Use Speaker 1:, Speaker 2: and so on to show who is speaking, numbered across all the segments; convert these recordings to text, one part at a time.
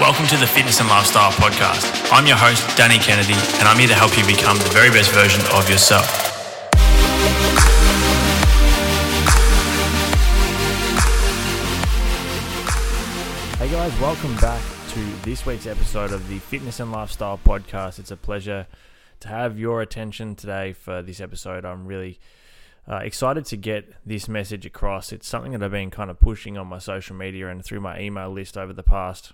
Speaker 1: Welcome to the Fitness and Lifestyle Podcast. I'm your host, Danny Kennedy, and I'm here to help you become the very best version of yourself.
Speaker 2: Hey guys, welcome back to this week's episode of the Fitness and Lifestyle Podcast. It's a pleasure to have your attention today for this episode. I'm really uh, excited to get this message across. It's something that I've been kind of pushing on my social media and through my email list over the past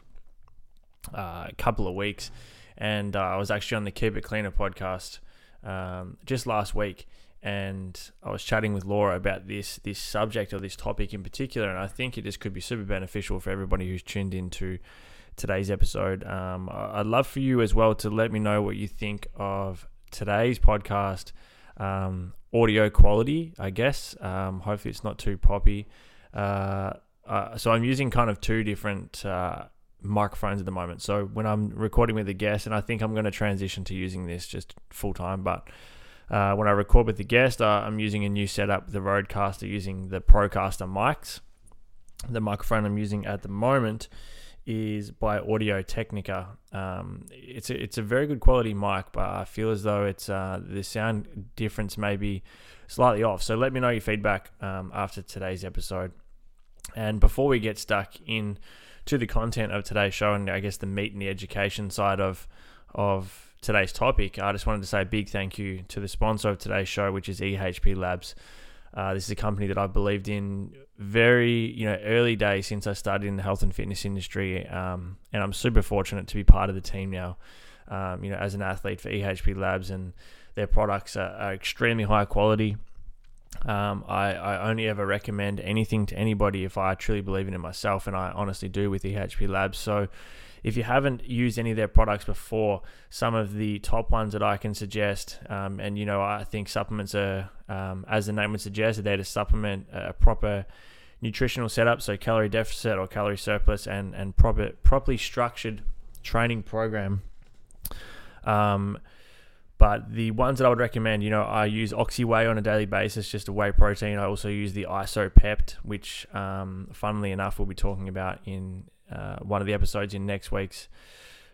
Speaker 2: uh, couple of weeks. And uh, I was actually on the Keep It Cleaner podcast um, just last week, and I was chatting with Laura about this this subject or this topic in particular. And I think it just could be super beneficial for everybody who's tuned into today's episode. Um, I'd love for you as well to let me know what you think of today's podcast um, audio quality, I guess. Um, hopefully, it's not too poppy. Uh, uh, so I'm using kind of two different uh, microphones at the moment. So when I'm recording with a guest, and I think I'm going to transition to using this just full time, but uh, when I record with the guest, uh, I'm using a new setup, the Rodecaster, using the Procaster mics. The microphone I'm using at the moment is by Audio Technica. Um, it's a, it's a very good quality mic, but I feel as though it's uh, the sound difference may be slightly off. So let me know your feedback um, after today's episode. And before we get stuck in to the content of today's show and I guess the meat and the education side of of today's topic, I just wanted to say a big thank you to the sponsor of today's show, which is EHP Labs. Uh, this is a company that I've believed in very, you know, early days since I started in the health and fitness industry, um, and I'm super fortunate to be part of the team now. Um, you know, as an athlete for EHP Labs, and their products are, are extremely high quality. Um, I, I only ever recommend anything to anybody if I truly believe in it myself, and I honestly do with EHP Labs. So, if you haven't used any of their products before, some of the top ones that I can suggest, um, and you know, I think supplements are, um, as the name would suggest, they're to supplement a proper nutritional setup, so calorie deficit or calorie surplus, and and proper properly structured training program. Um, but the ones that I would recommend, you know, I use OxyWhey on a daily basis, just a whey protein. I also use the IsoPept, which, um, funnily enough, we'll be talking about in uh, one of the episodes in next week's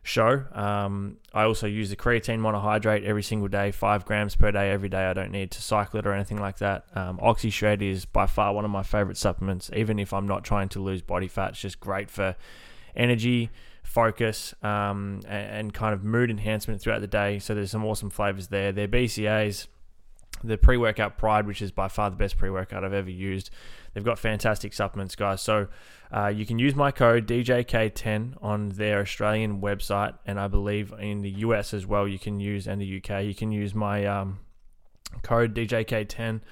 Speaker 2: show. Um, I also use the creatine monohydrate every single day, five grams per day, every day. I don't need to cycle it or anything like that. Um, OxyShred is by far one of my favorite supplements, even if I'm not trying to lose body fat. It's just great for energy, focus, um, and, kind of mood enhancement throughout the day. So there's some awesome flavors there. Their BCAs, the pre workout Pride, which is by far the best pre workout I've ever used. They've got fantastic supplements, guys. So uh, you can use my code DJK10 on their Australian website, and I believe in the US as well. You can use and the UK. You can use my um, code DJK10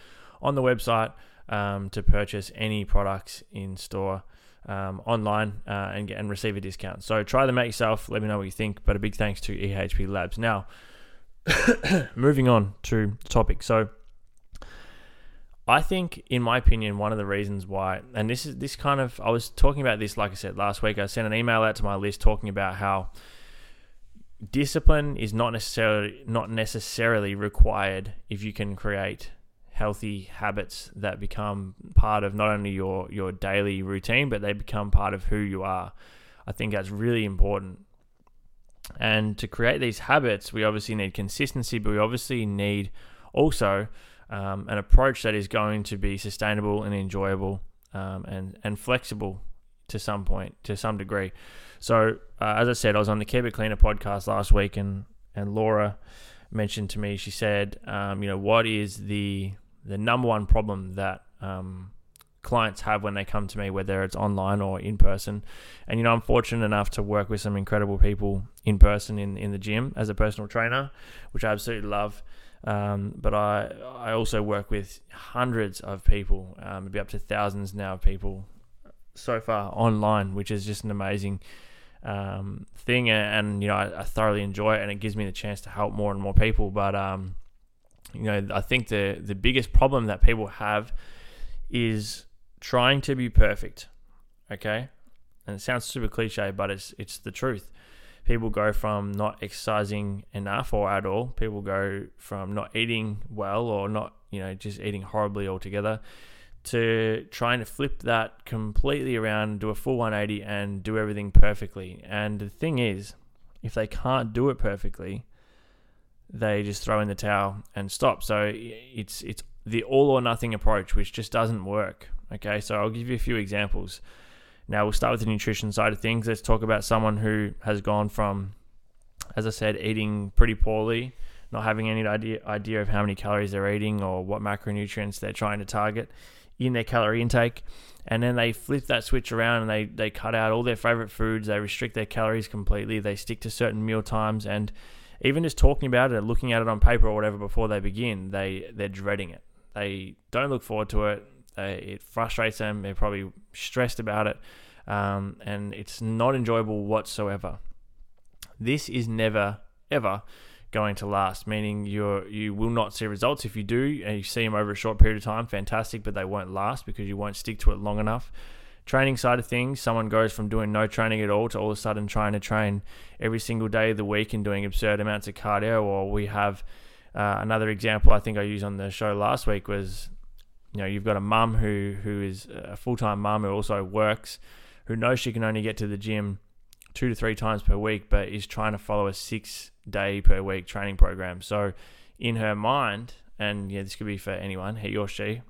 Speaker 2: on the website um, to purchase any products in store. Um, online uh, and get and receive a discount. So try them out yourself. Let me know what you think. But a big thanks to EHP Labs. Now, moving on to the topic. So I think, in my opinion, one of the reasons why, and this is this kind of, I was talking about this, like I said last week. I sent an email out to my list talking about how discipline is not necessarily not necessarily required if you can create healthy habits that become part of not only your your daily routine, but they become part of who you are. I think that's really important. And to create these habits, we obviously need consistency, but we obviously need also um, an approach that is going to be sustainable and enjoyable um, and and flexible to some point, to some degree. So, uh, as I said, I was on the Keep It Cleaner podcast last week, and and Laura mentioned to me, she said, um, you know, what is the the number one problem that um, clients have when they come to me, whether it's online or in person. And you know, I'm fortunate enough to work with some incredible people in person in in the gym as a personal trainer, which I absolutely love. Um, but I I also work with hundreds of people, um, maybe up to thousands now of people so far online, which is just an amazing um, thing. And, and, you know, I, I, thoroughly enjoy it, and it gives me the chance to help more and more people. But um, you know, I think the the biggest problem that people have is trying to be perfect. Okay, and it sounds super cliche, but it's it's the truth people go from not exercising enough or at all. People go from not eating well or not, you know, just eating horribly altogether to trying to flip that completely around, do a full 180 and do everything perfectly. And the thing is, if they can't do it perfectly, they just throw in the towel and stop. So it's it's the all or nothing approach, which just doesn't work. Okay, so I'll give you a few examples. Now we'll start with the nutrition side of things. Let's talk about someone who has gone from, as I said, eating pretty poorly, not having any idea idea of how many calories they're eating or what macronutrients they're trying to target in their calorie intake. And then they flip that switch around and they, they cut out all their favorite foods. They restrict their calories completely. They stick to certain meal times. And even just talking about it, looking at it on paper or whatever before they begin, they, they're dreading it. They don't look forward to it. They, it frustrates them. They're probably stressed about it. Um, and it's not enjoyable whatsoever. This is never, ever going to last, meaning you you will not see results. If you do, and you see them over a short period of time, fantastic, but they won't last because you won't stick to it long enough. Training side of things, someone goes from doing no training at all to all of a sudden trying to train every single day of the week and doing absurd amounts of cardio. Or we have uh, another example I think I used on the show last week was, you know, you've got a mum who who is a full time mum who also works, who knows she can only get to the gym two to three times per week, but is trying to follow a six day per week training program. So, in her mind, and yeah, this could be for anyone, he or she,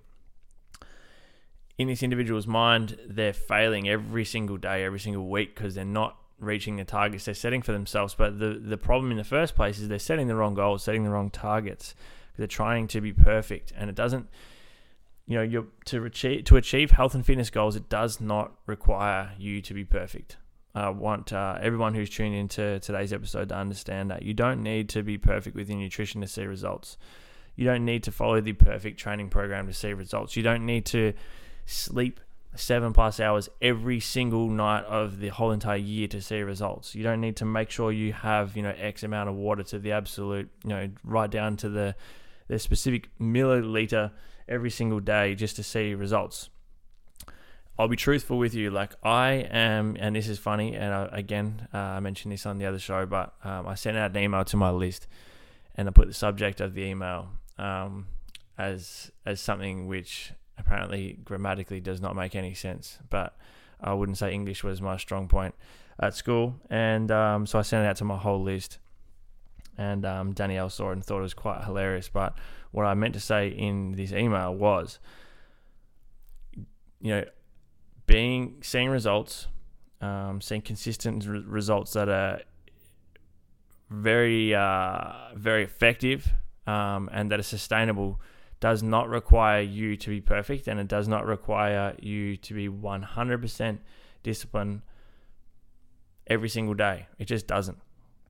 Speaker 2: in this individual's mind, they're failing every single day, every single week because they're not reaching the targets they're setting for themselves. But the the problem in the first place is they're setting the wrong goals, setting the wrong targets. They're trying to be perfect, and it doesn't. You know, you're, to achieve to achieve health and fitness goals, it does not require you to be perfect. I want uh, everyone who's tuned into today's episode to understand that you don't need to be perfect with your nutrition to see results. You don't need to follow the perfect training program to see results. You don't need to sleep seven plus hours every single night of the whole entire year to see results. You don't need to make sure you have you know X amount of water to the absolute you know right down to the the specific milliliter every single day just to see results. I'll be truthful with you. Like I am, and this is funny. And I, again, uh, I mentioned this on the other show, but um, I sent out an email to my list, and I put the subject of the email um, as as something which apparently grammatically does not make any sense. But I wouldn't say English was my strong point at school, and um, so I sent it out to my whole list. And um, Danielle saw it and thought it was quite hilarious. But what I meant to say in this email was, you know, being seeing results, um, seeing consistent re- results that are very uh, very effective um, and that are sustainable does not require you to be perfect and it does not require you to be 100% disciplined every single day. It just doesn't.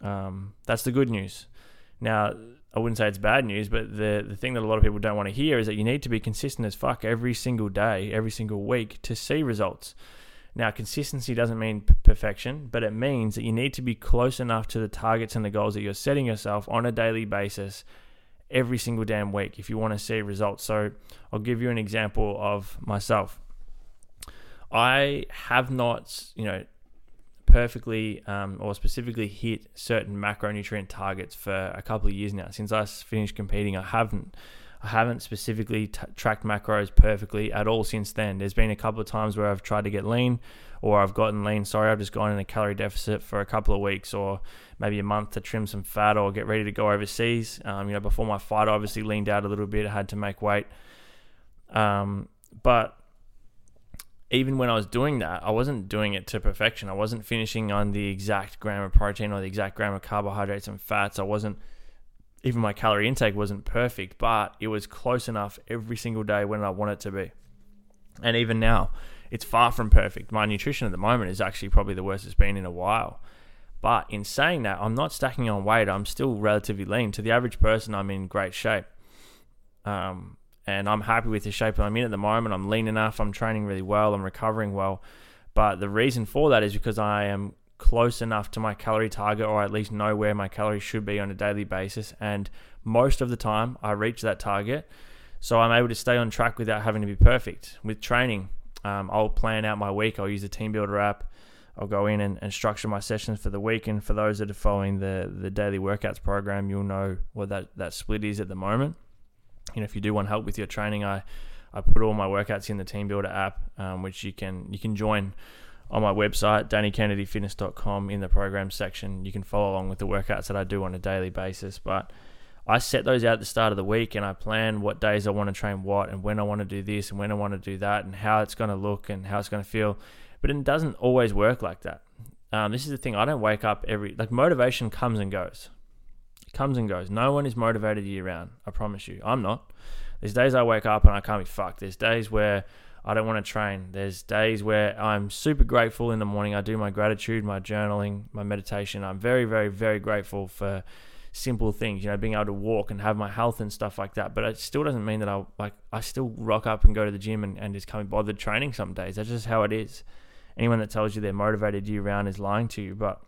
Speaker 2: Um, that's the good news. Now, I wouldn't say it's bad news, but the the thing that a lot of people don't want to hear is that you need to be consistent as fuck every single day, every single week to see results. Now, consistency doesn't mean p- perfection, but it means that you need to be close enough to the targets and the goals that you're setting yourself on a daily basis every single damn week if you want to see results. So, I'll give you an example of myself. I have not, you know, perfectly um, or specifically hit certain macronutrient targets for a couple of years now. Since I finished competing, I haven't I haven't specifically t- tracked macros perfectly at all since then. There's been a couple of times where I've tried to get lean or I've gotten lean. Sorry, I've just gone in a calorie deficit for a couple of weeks or maybe a month to trim some fat or get ready to go overseas. Um, you know, before my fight, I obviously leaned out a little bit. I had to make weight. Um, but even when I was doing that, I wasn't doing it to perfection. I wasn't finishing on the exact gram of protein or the exact gram of carbohydrates and fats. I wasn't even my calorie intake wasn't perfect, but it was close enough every single day when I want it to be. And even now, it's far from perfect. My nutrition at the moment is actually probably the worst it's been in a while. But in saying that, I'm not stacking on weight. I'm still relatively lean. To the average person, I'm in great shape. Um, and I'm happy with the shape I'm in at the moment. I'm lean enough, I'm training really well, I'm recovering well. But the reason for that is because I am close enough to my calorie target, or at least know where my calories should be on a daily basis. And most of the time, I reach that target. So I'm able to stay on track without having to be perfect. With training, um, I'll plan out my week. I'll use the Team Builder app. I'll go in and, and, structure my sessions for the week. And for those that are following the the daily workouts program, you'll know what that, that split is at the moment. You know, if you do want help with your training, I I put all my workouts in the Team Builder app, um, which you can you can join on my website, dannykennedyfitness.com, in the program section. You can follow along with the workouts that I do on a daily basis. But I set those out at the start of the week and I plan what days I want to train what and when I want to do this and when I want to do that and how it's going to look and how it's going to feel. But it doesn't always work like that. Um, this is the thing. I don't wake up every like motivation comes and goes. Comes and goes. No one is motivated year round. I promise you. I'm not. There's days I wake up and I can't be fucked. There's days where I don't want to train. There's days where I'm super grateful in the morning. I do my gratitude, my journaling, my meditation. I'm very, very, very grateful for simple things, you know, being able to walk and have my health and stuff like that. But it still doesn't mean that I like I still rock up and go to the gym and, and just can't be bothered training some days. That's just how it is. Anyone that tells you they're motivated year round is lying to you. But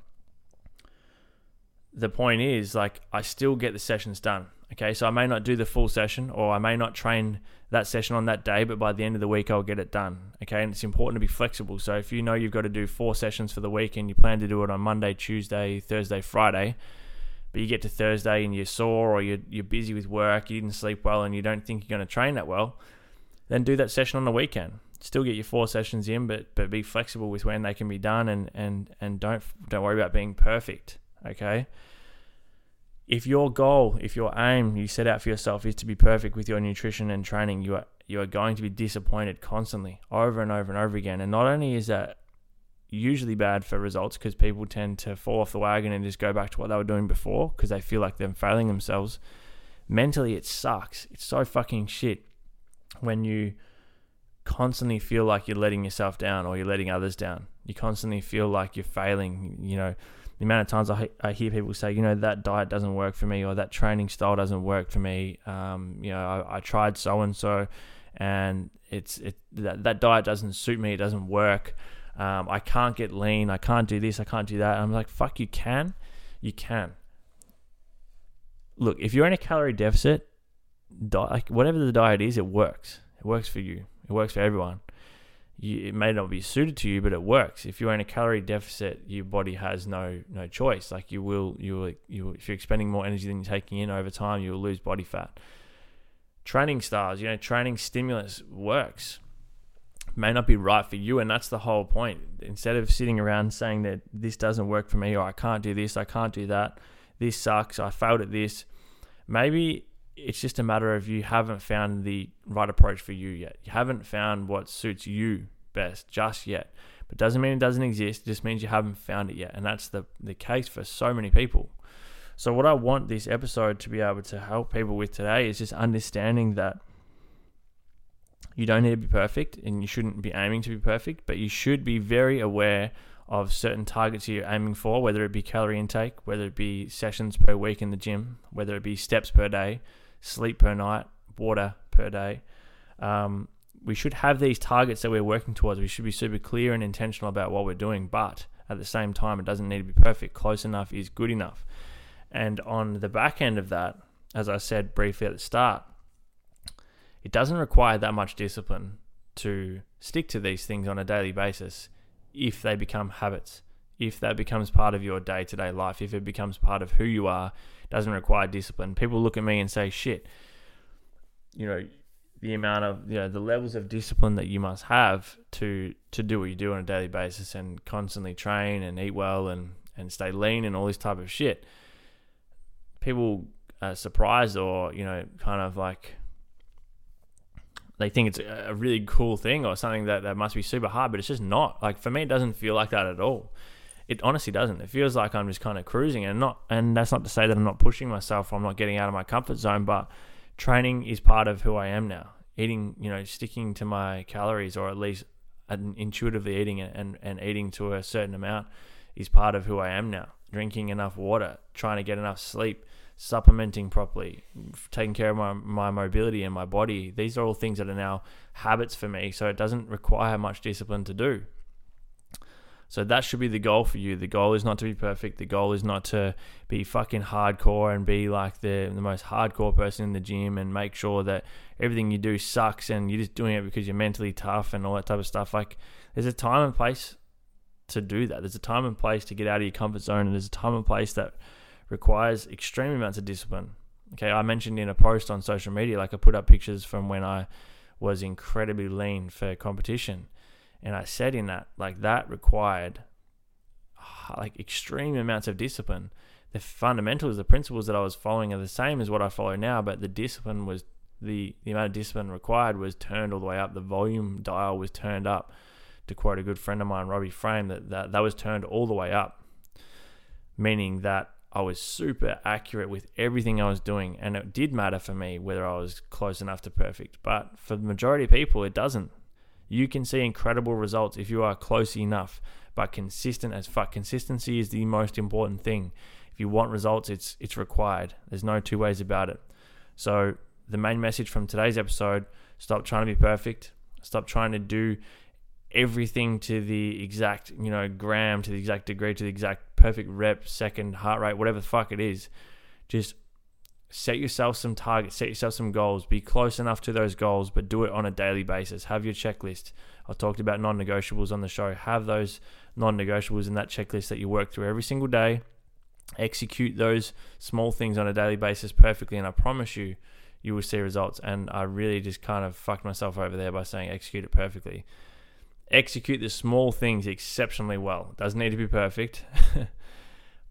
Speaker 2: the point is, like, I still get the sessions done. Okay, so I may not do the full session or I may not train that session on that day, but by the end of the week, I'll get it done. Okay, and it's important to be flexible. So if you know you've got to do four sessions for the week and you plan to do it on Monday, Tuesday, Thursday, Friday, but you get to Thursday and you're sore or you're, you're busy with work, you didn't sleep well, and you don't think you're going to train that well, then do that session on the weekend. Still get your four sessions in, but but be flexible with when they can be done, and and and don't don't worry about being perfect. Okay if your goal, if your aim you set out for yourself is to be perfect with your nutrition and training, you are you are going to be disappointed constantly, over and over and over again. And not only is that usually bad for results because people tend to fall off the wagon and just go back to what they were doing before because they feel like they're failing themselves. Mentally, it sucks. It's so fucking shit when you constantly feel like you're letting yourself down or you're letting others down. You constantly feel like you're failing. You know, the amount of times I, I hear people say, you know, that diet doesn't work for me or that training style doesn't work for me. Um, you know, I, I tried so and so, and it's it that that diet doesn't suit me. It doesn't work. Um, I can't get lean. I can't do this. I can't do that. And I'm like, fuck, you can, you can. Look, if you're in a calorie deficit, like whatever the diet is, it works. It works for you. It works for everyone you, it may not be suited to you, but it works. If you're in a calorie deficit, your body has no no choice. Like you will, you will, you will, if you're expending more energy than you're taking in over time, you will lose body fat. Training styles, you know, training stimulus works. May not be right for you, and that's the whole point. Instead of sitting around saying that this doesn't work for me, or I can't do this, I can't do that, this sucks, I failed at this. Maybe it's just a matter of you haven't found the right approach for you yet. You haven't found what suits you best just yet. But doesn't mean it doesn't exist, it just means you haven't found it yet. And that's the, the case for so many people. So, what I want this episode to be able to help people with today is just understanding that you don't need to be perfect and you shouldn't be aiming to be perfect, but you should be very aware of certain targets you're aiming for, whether it be calorie intake, whether it be sessions per week in the gym, whether it be steps per day, sleep per night, water per day. Um, we should have these targets that we're working towards. We should be super clear and intentional about what we're doing, but at the same time, it doesn't need to be perfect. Close enough is good enough. And on the back end of that, as I said briefly at the start, it doesn't require that much discipline to stick to these things on a daily basis if they become habits, if that becomes part of your day to day life, if it becomes part of who you are, doesn't require discipline. People look at me and say, shit, you know, the amount of you know the levels of discipline that you must have to to do what you do on a daily basis and constantly train and eat well and and stay lean and all this type of shit. People are surprised or you know kind of like they think it's a really cool thing or something that, that must be super hard, but it's just not. Like for me, it doesn't feel like that at all. It honestly doesn't. It feels like I'm just kind of cruising and not. And that's not to say that I'm not pushing myself I'm not getting out of my comfort zone, but training is part of who I am now. Eating, you know, sticking to my calories or at least intuitively eating and, and eating to a certain amount is part of who I am now. Drinking enough water, trying to get enough sleep, supplementing properly, taking care of my, my mobility and my body. These are all things that are now habits for me. So it doesn't require much discipline to do. So that should be the goal for you. The goal is not to be perfect. The goal is not to be fucking hardcore and be like the, the most hardcore person in the gym and make sure that everything you do sucks and you're just doing it because you're mentally tough and all that type of stuff. Like there's a time and place to do that. There's a time and place to get out of your comfort zone and there's a time and place that requires extreme amounts of discipline. Okay, I mentioned in a post on social media, like I put up pictures from when I was incredibly lean for competition and I said in that, like that required ah, like extreme amounts of discipline. The fundamentals, the principles that I was following are the same as what I follow now, but the discipline was the, the amount of discipline required was turned all the way up. The volume dial was turned up. To quote a good friend of mine, Robbie Frame, that, that, that was turned all the way up. Meaning that I was super accurate with everything I was doing, and it did matter for me whether I was close enough to perfect. But for the majority of people, it doesn't. You can see incredible results if you are close enough, but consistent as fuck. Consistency is the most important thing. If you want results, it's it's required. There's no two ways about it. So the main message from today's episode: stop trying to be perfect. Stop trying to do everything to the exact, you know, gram, to the exact degree, to the exact perfect rep, second, heart rate, whatever the fuck it is. Just set yourself some targets, set yourself some goals, be close enough to those goals, but do it on a daily basis. Have your checklist. I talked about non negotiables on the show. Have those non negotiables in that checklist that you work through every single day. Execute those small things on a daily basis perfectly, and I promise you, you will see results. And I really just kind of fucked myself over there by saying execute it perfectly. Execute the small things exceptionally well. It doesn't need to be perfect.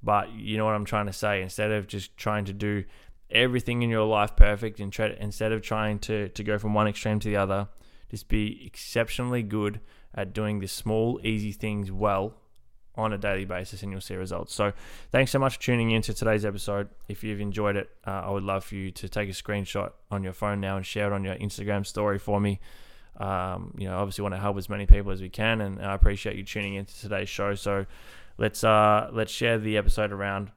Speaker 2: but you know what I'm trying to say. Instead of just trying to do everything in your life perfect and try, instead of trying to, to go from one extreme to the other, just be exceptionally good at doing the small, easy things well on a daily basis and you'll see results. So, thanks so much for tuning in to today's episode. If you've enjoyed it, uh, I would love for you to take a screenshot on your phone now and share it on your Instagram story for me. Um, you know, obviously want to help as many people as we can, and I appreciate you tuning into today's show. So, let's uh, let's share the episode around.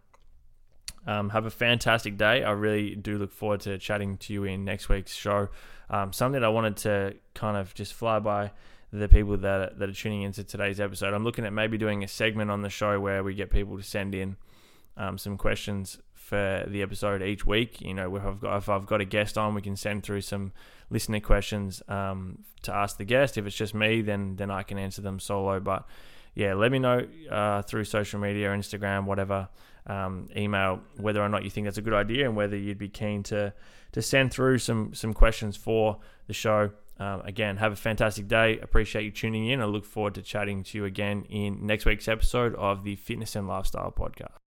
Speaker 2: Um, have a fantastic day. I really do look forward to chatting to you in next week's show. Um, something that I wanted to kind of just fly by the people that that are tuning into today's episode. I'm looking at maybe doing a segment on the show where we get people to send in um, some questions for the episode each week. You know, if I've got if I've got a guest on, we can send through some listener questions um, to ask the guest. If it's just me, then then I can answer them solo. But yeah, let me know uh, through social media, Instagram, whatever um, email whether or not you think that's a good idea and whether you'd be keen to to send through some some questions for the show. Um, again, have a fantastic day. Appreciate you tuning in. I look forward to chatting to you again in next week's episode of the Fitness and Lifestyle Podcast.